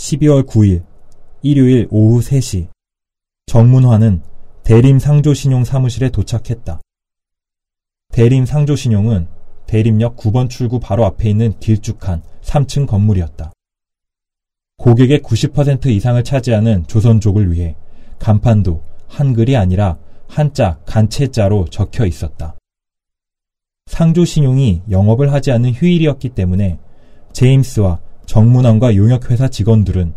12월 9일 일요일 오후 3시 정문화는 대림 상조신용 사무실에 도착했다. 대림 상조신용은 대림역 9번 출구 바로 앞에 있는 길쭉한 3층 건물이었다. 고객의 90% 이상을 차지하는 조선족을 위해 간판도 한글이 아니라 한자 간체자로 적혀 있었다. 상조신용이 영업을 하지 않는 휴일이었기 때문에 제임스와 정문왕과 용역회사 직원들은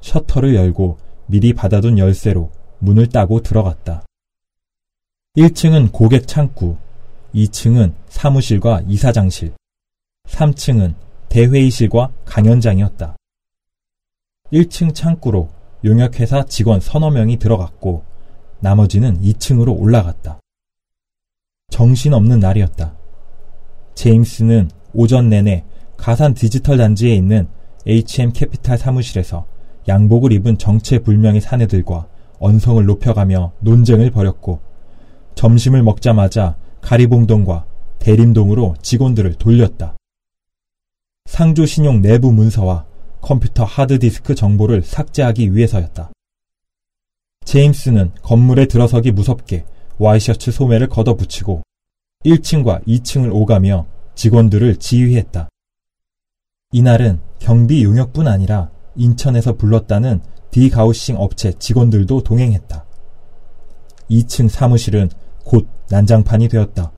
셔터를 열고 미리 받아둔 열쇠로 문을 따고 들어갔다. 1층은 고객 창구, 2층은 사무실과 이사장실, 3층은 대회의실과 강연장이었다. 1층 창구로 용역회사 직원 서너 명이 들어갔고 나머지는 2층으로 올라갔다. 정신없는 날이었다. 제임스는 오전 내내 가산 디지털 단지에 있는 HM 캐피탈 사무실에서 양복을 입은 정체불명의 사내들과 언성을 높여가며 논쟁을 벌였고 점심을 먹자마자 가리봉동과 대림동으로 직원들을 돌렸다. 상조신용 내부 문서와 컴퓨터 하드디스크 정보를 삭제하기 위해서였다. 제임스는 건물에 들어서기 무섭게 와이셔츠 소매를 걷어붙이고 1층과 2층을 오가며 직원들을 지휘했다. 이날은 경비 용역뿐 아니라 인천에서 불렀다는 디가우싱 업체 직원들도 동행했다. 2층 사무실은 곧 난장판이 되었다.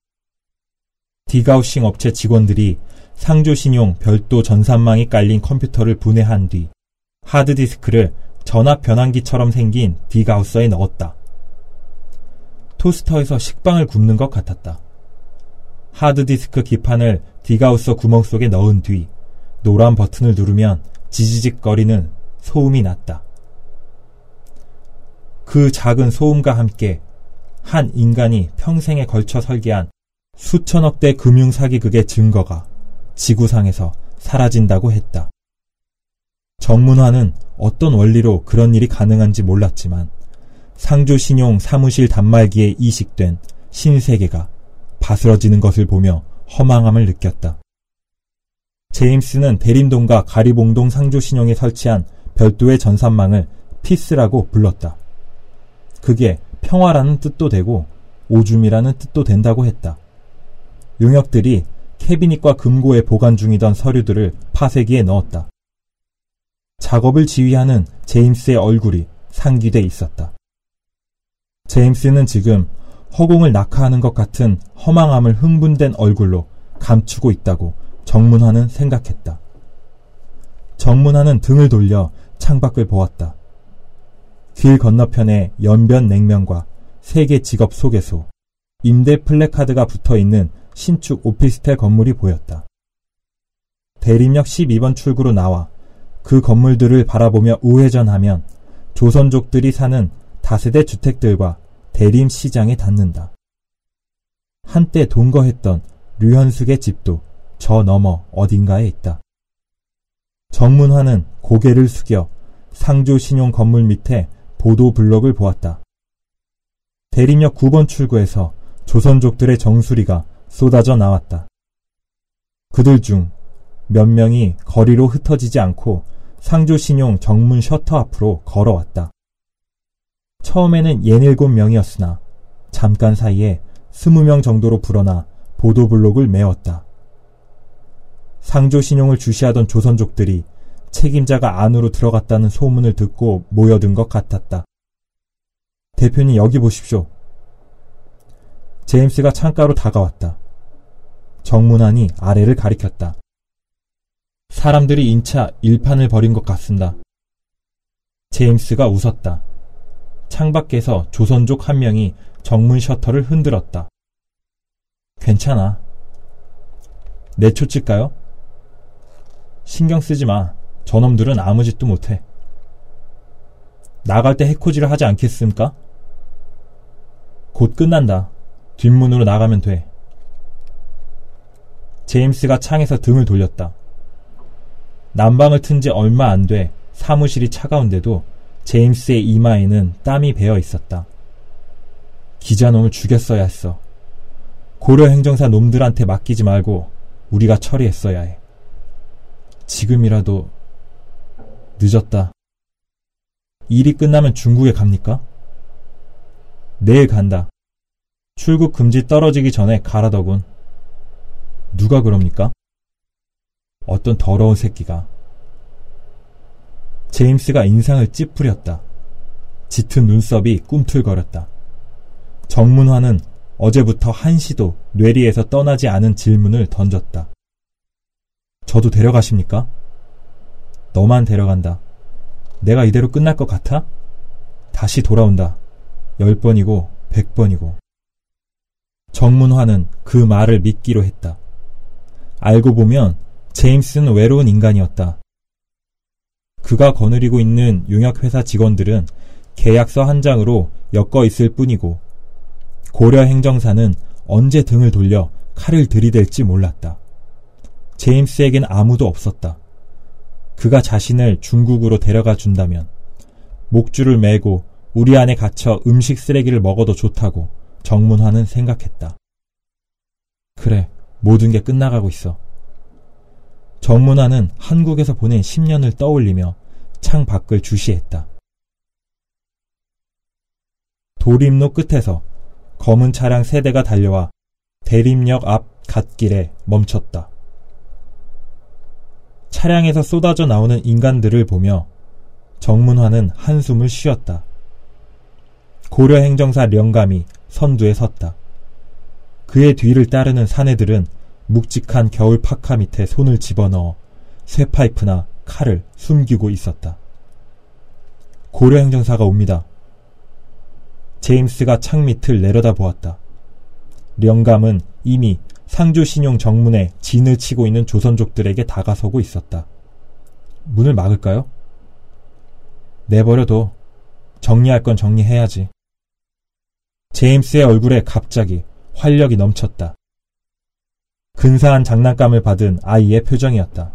디가우싱 업체 직원들이 상조신용 별도 전산망이 깔린 컴퓨터를 분해한 뒤 하드디스크를 전압 변환기처럼 생긴 디가우서에 넣었다. 토스터에서 식빵을 굽는 것 같았다. 하드디스크 기판을 디가우서 구멍 속에 넣은 뒤 노란 버튼을 누르면 지지직거리는 소음이 났다. 그 작은 소음과 함께 한 인간이 평생에 걸쳐 설계한 수천억 대 금융 사기극의 증거가 지구상에서 사라진다고 했다. 정문화는 어떤 원리로 그런 일이 가능한지 몰랐지만 상조신용 사무실 단말기에 이식된 신세계가 바스러지는 것을 보며 허망함을 느꼈다. 제임스는 대림동과 가리봉동 상조신용에 설치한 별도의 전산망을 피스라고 불렀다. 그게 평화라는 뜻도 되고 오줌이라는 뜻도 된다고 했다. 용역들이 캐비닛과 금고에 보관 중이던 서류들을 파쇄기에 넣었다. 작업을 지휘하는 제임스의 얼굴이 상기돼 있었다. 제임스는 지금 허공을 낙하하는 것 같은 허망함을 흥분된 얼굴로 감추고 있다고 정문화는 생각했다. 정문화는 등을 돌려 창밖을 보았다. 길 건너편에 연변 냉면과 세계 직업 소개소, 임대 플래카드가 붙어 있는 신축 오피스텔 건물이 보였다. 대림역 12번 출구로 나와 그 건물들을 바라보며 우회전하면 조선족들이 사는 다세대 주택들과 대림 시장에 닿는다. 한때 동거했던 류현숙의 집도 저 너머 어딘가에 있다. 정문화는 고개를 숙여 상조 신용 건물 밑에 보도 블록을 보았다. 대림역 9번 출구에서 조선족들의 정수리가 쏟아져 나왔다. 그들 중 몇 명이 거리로 흩어지지 않고 상조신용 정문 셔터 앞으로 걸어왔다. 처음에는 예닐곱 명이었으나 잠깐 사이에 스무 명 정도로 불어나 보도블록을 메웠다. 상조 신용을 주시하던 조선족들이 책임자가 안으로 들어갔다는 소문을 듣고 모여든 것 같았다. 대표님 여기 보십시오. 제임스가 창가로 다가왔다. 정문안이 아래를 가리켰다. 사람들이 인차 일판을 벌인 것 같습니다. 제임스가 웃었다. 창밖에서 조선족 한 명이 정문 셔터를 흔들었다. 괜찮아. 내초 칠까요? 신경 쓰지 마. 저놈들은 아무 짓도 못해. 나갈 때 해코지를 하지 않겠습니까? 곧 끝난다. 뒷문으로 나가면 돼. 제임스가 창에서 등을 돌렸다. 난방을 튼 지 얼마 안 돼 사무실이 차가운데도 제임스의 이마에는 땀이 배어 있었다. 기자놈을 죽였어야 했어. 고려 행정사 놈들한테 맡기지 말고 우리가 처리했어야 해. 지금이라도 늦었다. 일이 끝나면 중국에 갑니까? 내일 간다. 출국 금지 떨어지기 전에 가라더군. 누가 그럽니까? 어떤 더러운 새끼가. 제임스가 인상을 찌푸렸다. 짙은 눈썹이 꿈틀거렸다. 정문화는 어제부터 한시도 뇌리에서 떠나지 않은 질문을 던졌다. 저도 데려가십니까? 너만 데려간다. 내가 이대로 끝날 것 같아? 다시 돌아온다. 열 번이고 백 번이고. 정문화는 그 말을 믿기로 했다. 알고 보면 제임스는 외로운 인간이었다. 그가 거느리고 있는 용역회사 직원들은 계약서 한 장으로 엮어 있을 뿐이고 고려 행정사는 언제 등을 돌려 칼을 들이댈지 몰랐다. 제임스에겐 아무도 없었다. 그가 자신을 중국으로 데려가 준다면 목줄을 메고 우리 안에 갇혀 음식 쓰레기를 먹어도 좋다고 정문화는 생각했다. 그래, 모든 게 끝나가고 있어. 정문화는 한국에서 보낸 10년을 떠올리며 창 밖을 주시했다. 도림로 끝에서 검은 차량 세 대가 달려와 대림역 앞 갓길에 멈췄다. 차량에서 쏟아져 나오는 인간들을 보며 정문화는 한숨을 쉬었다. 고려 행정사 령감이 선두에 섰다. 그의 뒤를 따르는 사내들은 묵직한 겨울 파카 밑에 손을 집어넣어 쇠 파이프나 칼을 숨기고 있었다. 고려 행정사가 옵니다. 제임스가 창 밑을 내려다 보았다. 령감은 이미 상주신용 정문에 진을 치고 있는 조선족들에게 다가서고 있었다. 문을 막을까요? 내버려둬. 정리할 건 정리해야지. 제임스의 얼굴에 갑자기 활력이 넘쳤다. 근사한 장난감을 받은 아이의 표정이었다.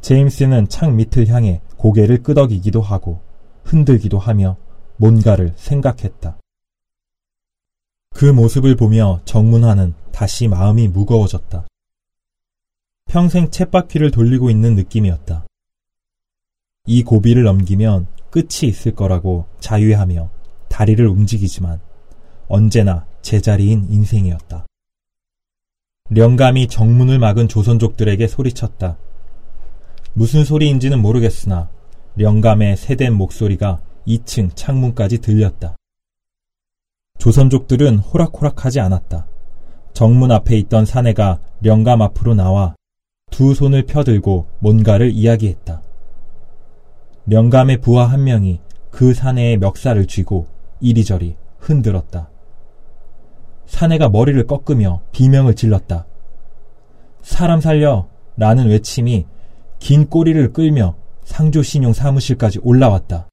제임스는 창 밑을 향해 고개를 끄덕이기도 하고 흔들기도 하며 뭔가를 생각했다. 그 모습을 보며 정문화는 다시 마음이 무거워졌다. 평생 챗바퀴를 돌리고 있는 느낌이었다. 이 고비를 넘기면 끝이 있을 거라고 자유하며 다리를 움직이지만 언제나 제자리인 인생이었다. 령감이 정문을 막은 조선족들에게 소리쳤다. 무슨 소리인지는 모르겠으나 령감의 새된 목소리가 2층 창문까지 들렸다. 조선족들은 호락호락하지 않았다. 정문 앞에 있던 사내가 령감 앞으로 나와 두 손을 펴들고 뭔가를 이야기했다. 령감의 부하 한 명이 그 사내의 멱살을 쥐고 이리저리 흔들었다. 사내가 머리를 꺾으며 비명을 질렀다. 사람 살려! 라는 외침이 긴 꼬리를 끌며 상조신용 사무실까지 올라왔다.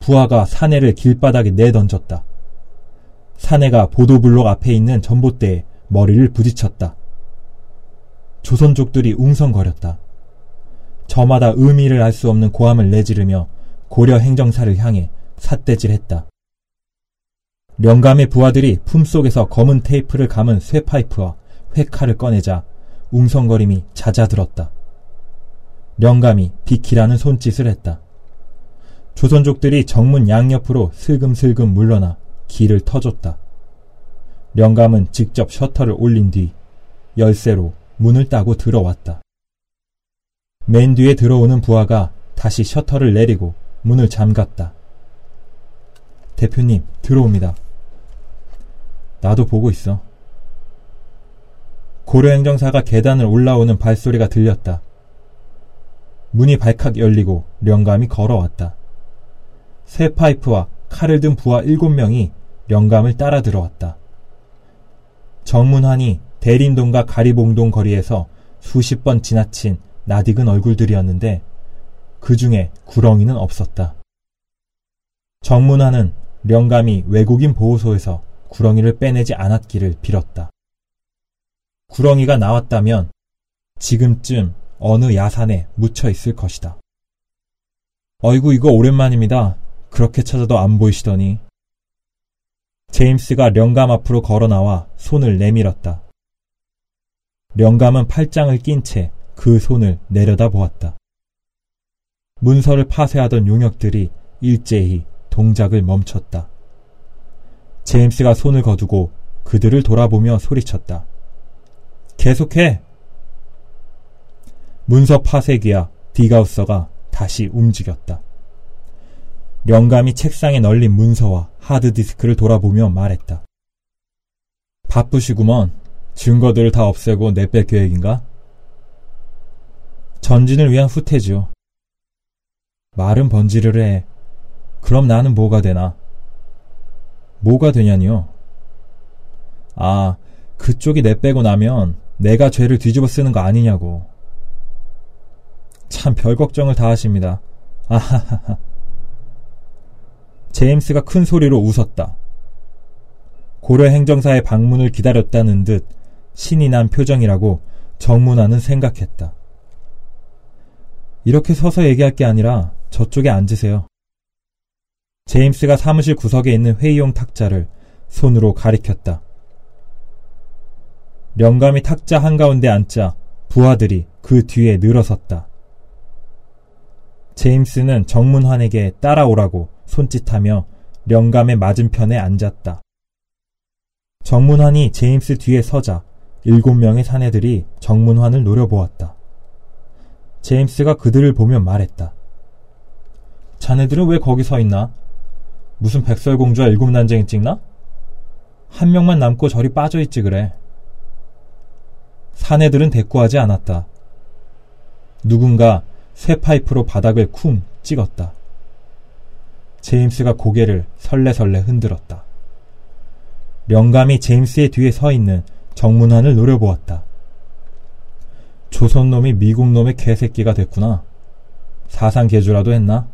부하가 사내를 길바닥에 내던졌다. 사내가 보도블록 앞에 있는 전봇대에 머리를 부딪혔다. 조선족들이 웅성거렸다. 저마다 의미를 알 수 없는 고함을 내지르며 고려 행정사를 향해 삿대질했다. 령감의 부하들이 품속에서 검은 테이프를 감은 쇠파이프와 회칼을 꺼내자 웅성거림이 잦아들었다. 령감이 비키라는 손짓을 했다. 조선족들이 정문 양옆으로 슬금슬금 물러나 길을 터줬다. 영감은 직접 셔터를 올린 뒤 열쇠로 문을 따고 들어왔다. 맨 뒤에 들어오는 부하가 다시 셔터를 내리고 문을 잠갔다. 대표님, 들어옵니다. 나도 보고 있어. 고려행정사가 계단을 올라오는 발소리가 들렸다. 문이 발칵 열리고 령감이 걸어왔다. 새 파이프와 칼을 든 부하 일곱 명이 영감을 따라 들어왔다. 정문환이 대림동과 가리봉동 거리에서 수십 번 지나친 낯익은 얼굴들이었는데 그 중에 구렁이는 없었다. 정문환은 령감이 외국인 보호소에서 구렁이를 빼내지 않았기를 빌었다. 구렁이가 나왔다면 지금쯤 어느 야산에 묻혀 있을 것이다. 어이구 이거 오랜만입니다. 그렇게 찾아도 안 보이시더니 제임스가 령감 앞으로 걸어 나와 손을 내밀었다. 령감은 팔짱을 낀 채 그 손을 내려다 보았다. 문서를 파쇄하던 용역들이 일제히 동작을 멈췄다. 제임스가 손을 거두고 그들을 돌아보며 소리쳤다. 계속해! 문서 파쇄기와 디가우서가 다시 움직였다. 영감이 책상에 널린 문서와 하드디스크를 돌아보며 말했다. 바쁘시구먼. 증거들을 다 없애고 내뺄 계획인가? 전진을 위한 후퇴지요. 말은 번지르르 해. 그럼 나는 뭐가 되나? 뭐가 되냐니요? 아, 그쪽이 내빼고 나면 내가 죄를 뒤집어 쓰는 거 아니냐고. 참 별 걱정을 다 하십니다. 아하하하. 제임스가 큰 소리로 웃었다. 고려 행정사의 방문을 기다렸다는 듯 신이 난 표정이라고 정문화는 생각했다. 이렇게 서서 얘기할 게 아니라 저쪽에 앉으세요. 제임스가 사무실 구석에 있는 회의용 탁자를 손으로 가리켰다. 영감이 탁자 한가운데 앉자 부하들이 그 뒤에 늘어섰다. 제임스는 정문환에게 따라오라고 손짓하며 영감의 맞은편에 앉았다. 정문환이 제임스 뒤에 서자 일곱 명의 사내들이 정문환을 노려보았다. 제임스가 그들을 보며 말했다. 자네들은 왜 거기 서 있나? 무슨 백설공주와 일곱 난쟁이 찍나? 한 명만 남고 저리 빠져있지 그래. 사내들은 대꾸하지 않았다. 누군가 쇠 파이프로 바닥을 쿵 찍었다. 제임스가 고개를 설레설레 흔들었다. 영감이 제임스의 뒤에 서 있는 정문환을 노려보았다. 조선놈이 미국놈의 개새끼가 됐구나. 사상 개주라도 했나?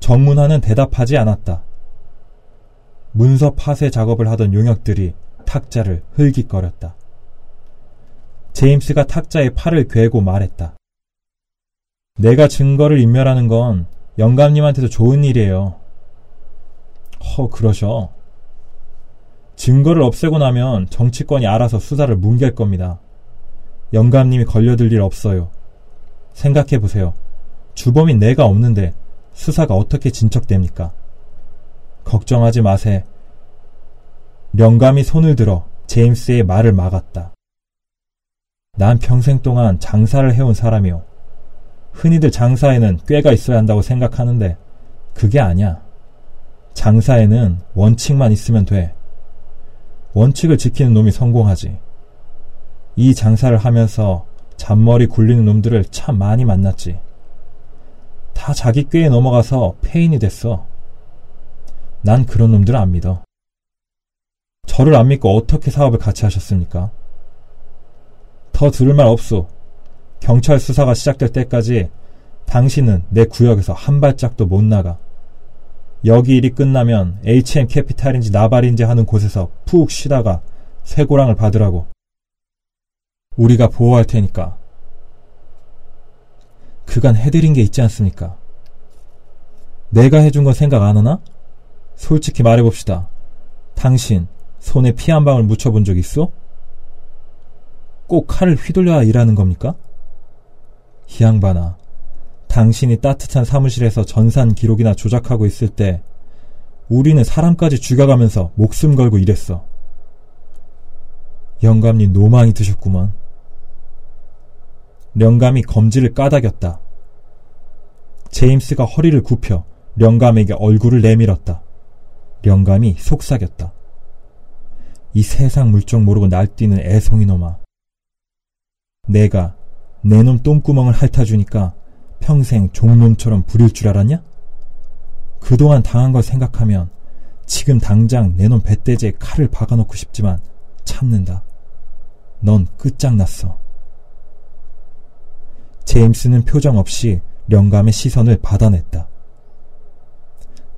정문환은 대답하지 않았다. 문서 파쇄 작업을 하던 용역들이 탁자를 흘깃거렸다. 제임스가 탁자에 팔을 괴고 말했다. 내가 증거를 인멸하는 건 영감님한테도 좋은 일이에요. 허, 그러셔. 증거를 없애고 나면 정치권이 알아서 수사를 뭉갤 겁니다. 영감님이 걸려들 일 없어요. 생각해 보세요. 주범인 내가 없는데 수사가 어떻게 진척됩니까? 걱정하지 마세. 영감이 손을 들어 제임스의 말을 막았다. 난 평생 동안 장사를 해온 사람이요. 흔히들 장사에는 꾀가 있어야 한다고 생각하는데 그게 아니야. 장사에는 원칙만 있으면 돼. 원칙을 지키는 놈이 성공하지. 이 장사를 하면서 잔머리 굴리는 놈들을 참 많이 만났지. 다 자기 꾀에 넘어가서 폐인이 됐어. 난 그런 놈들 안 믿어. 저를 안 믿고 어떻게 사업을 같이 하셨습니까? 더 들을 말 없소. 경찰 수사가 시작될 때까지 당신은 내 구역에서 한 발짝도 못 나가. 여기 일이 끝나면 HM 캐피탈인지 나발인지 하는 곳에서 푹 쉬다가 쇠고랑을 받으라고. 우리가 보호할 테니까. 그간 해드린 게 있지 않습니까? 내가 해준 건 생각 안 하나? 솔직히 말해봅시다. 당신 손에 피 한 방울 묻혀본 적 있어? 꼭 칼을 휘둘려야 일하는 겁니까? 이 양반아, 당신이 따뜻한 사무실에서 전산 기록이나 조작하고 있을 때 우리는 사람까지 죽여가면서 목숨 걸고 일했어. 영감님 노망이 드셨구먼. 영감이 검지를 까닥였다. 제임스가 허리를 굽혀 영감에게 얼굴을 내밀었다. 영감이 속삭였다. 이 세상 물정 모르고 날뛰는 애송이 놈아. 내가 내 놈 똥구멍을 핥아주니까 평생 종놈처럼 부릴 줄 알았냐? 그동안 당한 걸 생각하면 지금 당장 내놈 배대지에 칼을 박아놓고 싶지만 참는다. 넌 끝장났어. 제임스는 표정 없이 영감의 시선을 받아냈다.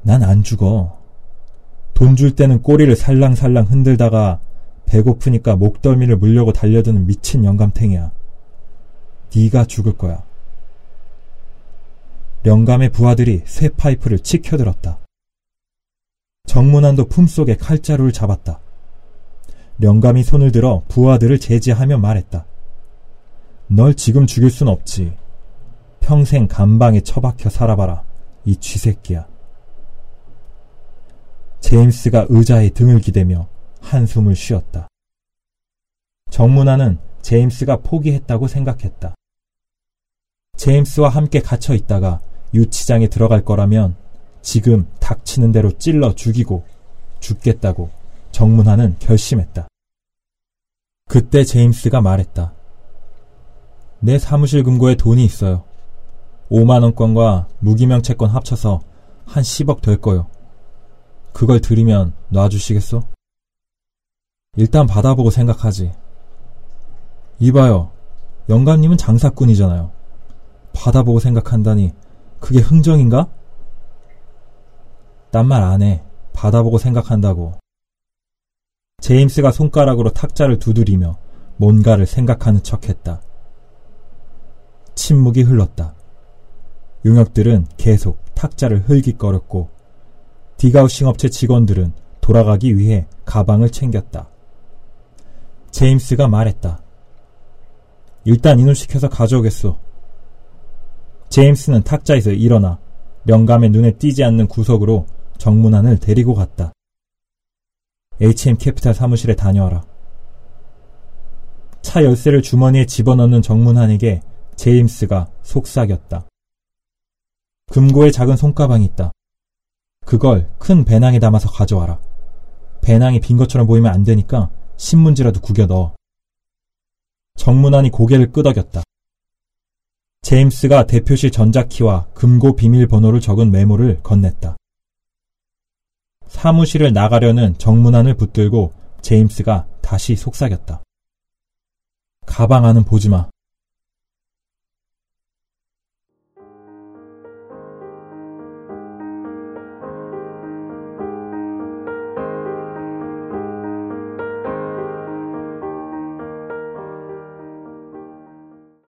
난 안 죽어. 돈 줄 때는 꼬리를 살랑살랑 흔들다가 배고프니까 목덜미를 물려고 달려드는 미친 영감탱이야. 네가 죽을 거야. 영감의 부하들이 쇠 파이프를 치켜들었다. 정문환도 품속에 칼자루를 잡았다. 영감이 손을 들어 부하들을 제지하며 말했다. 널 지금 죽일 순 없지. 평생 감방에 처박혀 살아봐라. 이 쥐새끼야. 제임스가 의자에 등을 기대며 한숨을 쉬었다. 정문화는 제임스가 포기했다고 생각했다. 제임스와 함께 갇혀 있다가 유치장에 들어갈 거라면 지금 닥치는 대로 찔러 죽이고 죽겠다고 정문화는 결심했다. 그때 제임스가 말했다. 내 사무실 금고에 돈이 있어요. 5만원권과 무기명채권 합쳐서 한 10억 될 거요. 그걸 드리면 놔주시겠어? 일단 받아보고 생각하지. 이봐요. 영감님은 장사꾼이잖아요. 받아보고 생각한다니 그게 흥정인가? 딴 말 안 해. 받아보고 생각한다고. 제임스가 손가락으로 탁자를 두드리며 뭔가를 생각하는 척 했다. 침묵이 흘렀다. 용역들은 계속 탁자를 흘깃거렸고 디가우싱 업체 직원들은 돌아가기 위해 가방을 챙겼다. 제임스가 말했다. 일단 이놈 시켜서 가져오겠소. 제임스는 탁자에서 일어나 영감의 눈에 띄지 않는 구석으로 정문안을 데리고 갔다. HM 캐피탈 사무실에 다녀와라. 차 열쇠를 주머니에 집어넣는 정문환에게 제임스가 속삭였다. 금고에 작은 손가방이 있다. 그걸 큰 배낭에 담아서 가져와라. 배낭이 빈 것처럼 보이면 안 되니까 신문지라도 구겨 넣어. 정문환이 고개를 끄덕였다. 제임스가 대표실 전자키와 금고 비밀번호를 적은 메모를 건넸다. 사무실을 나가려는 정문안을 붙들고 제임스가 다시 속삭였다. 가방 안은 보지 마.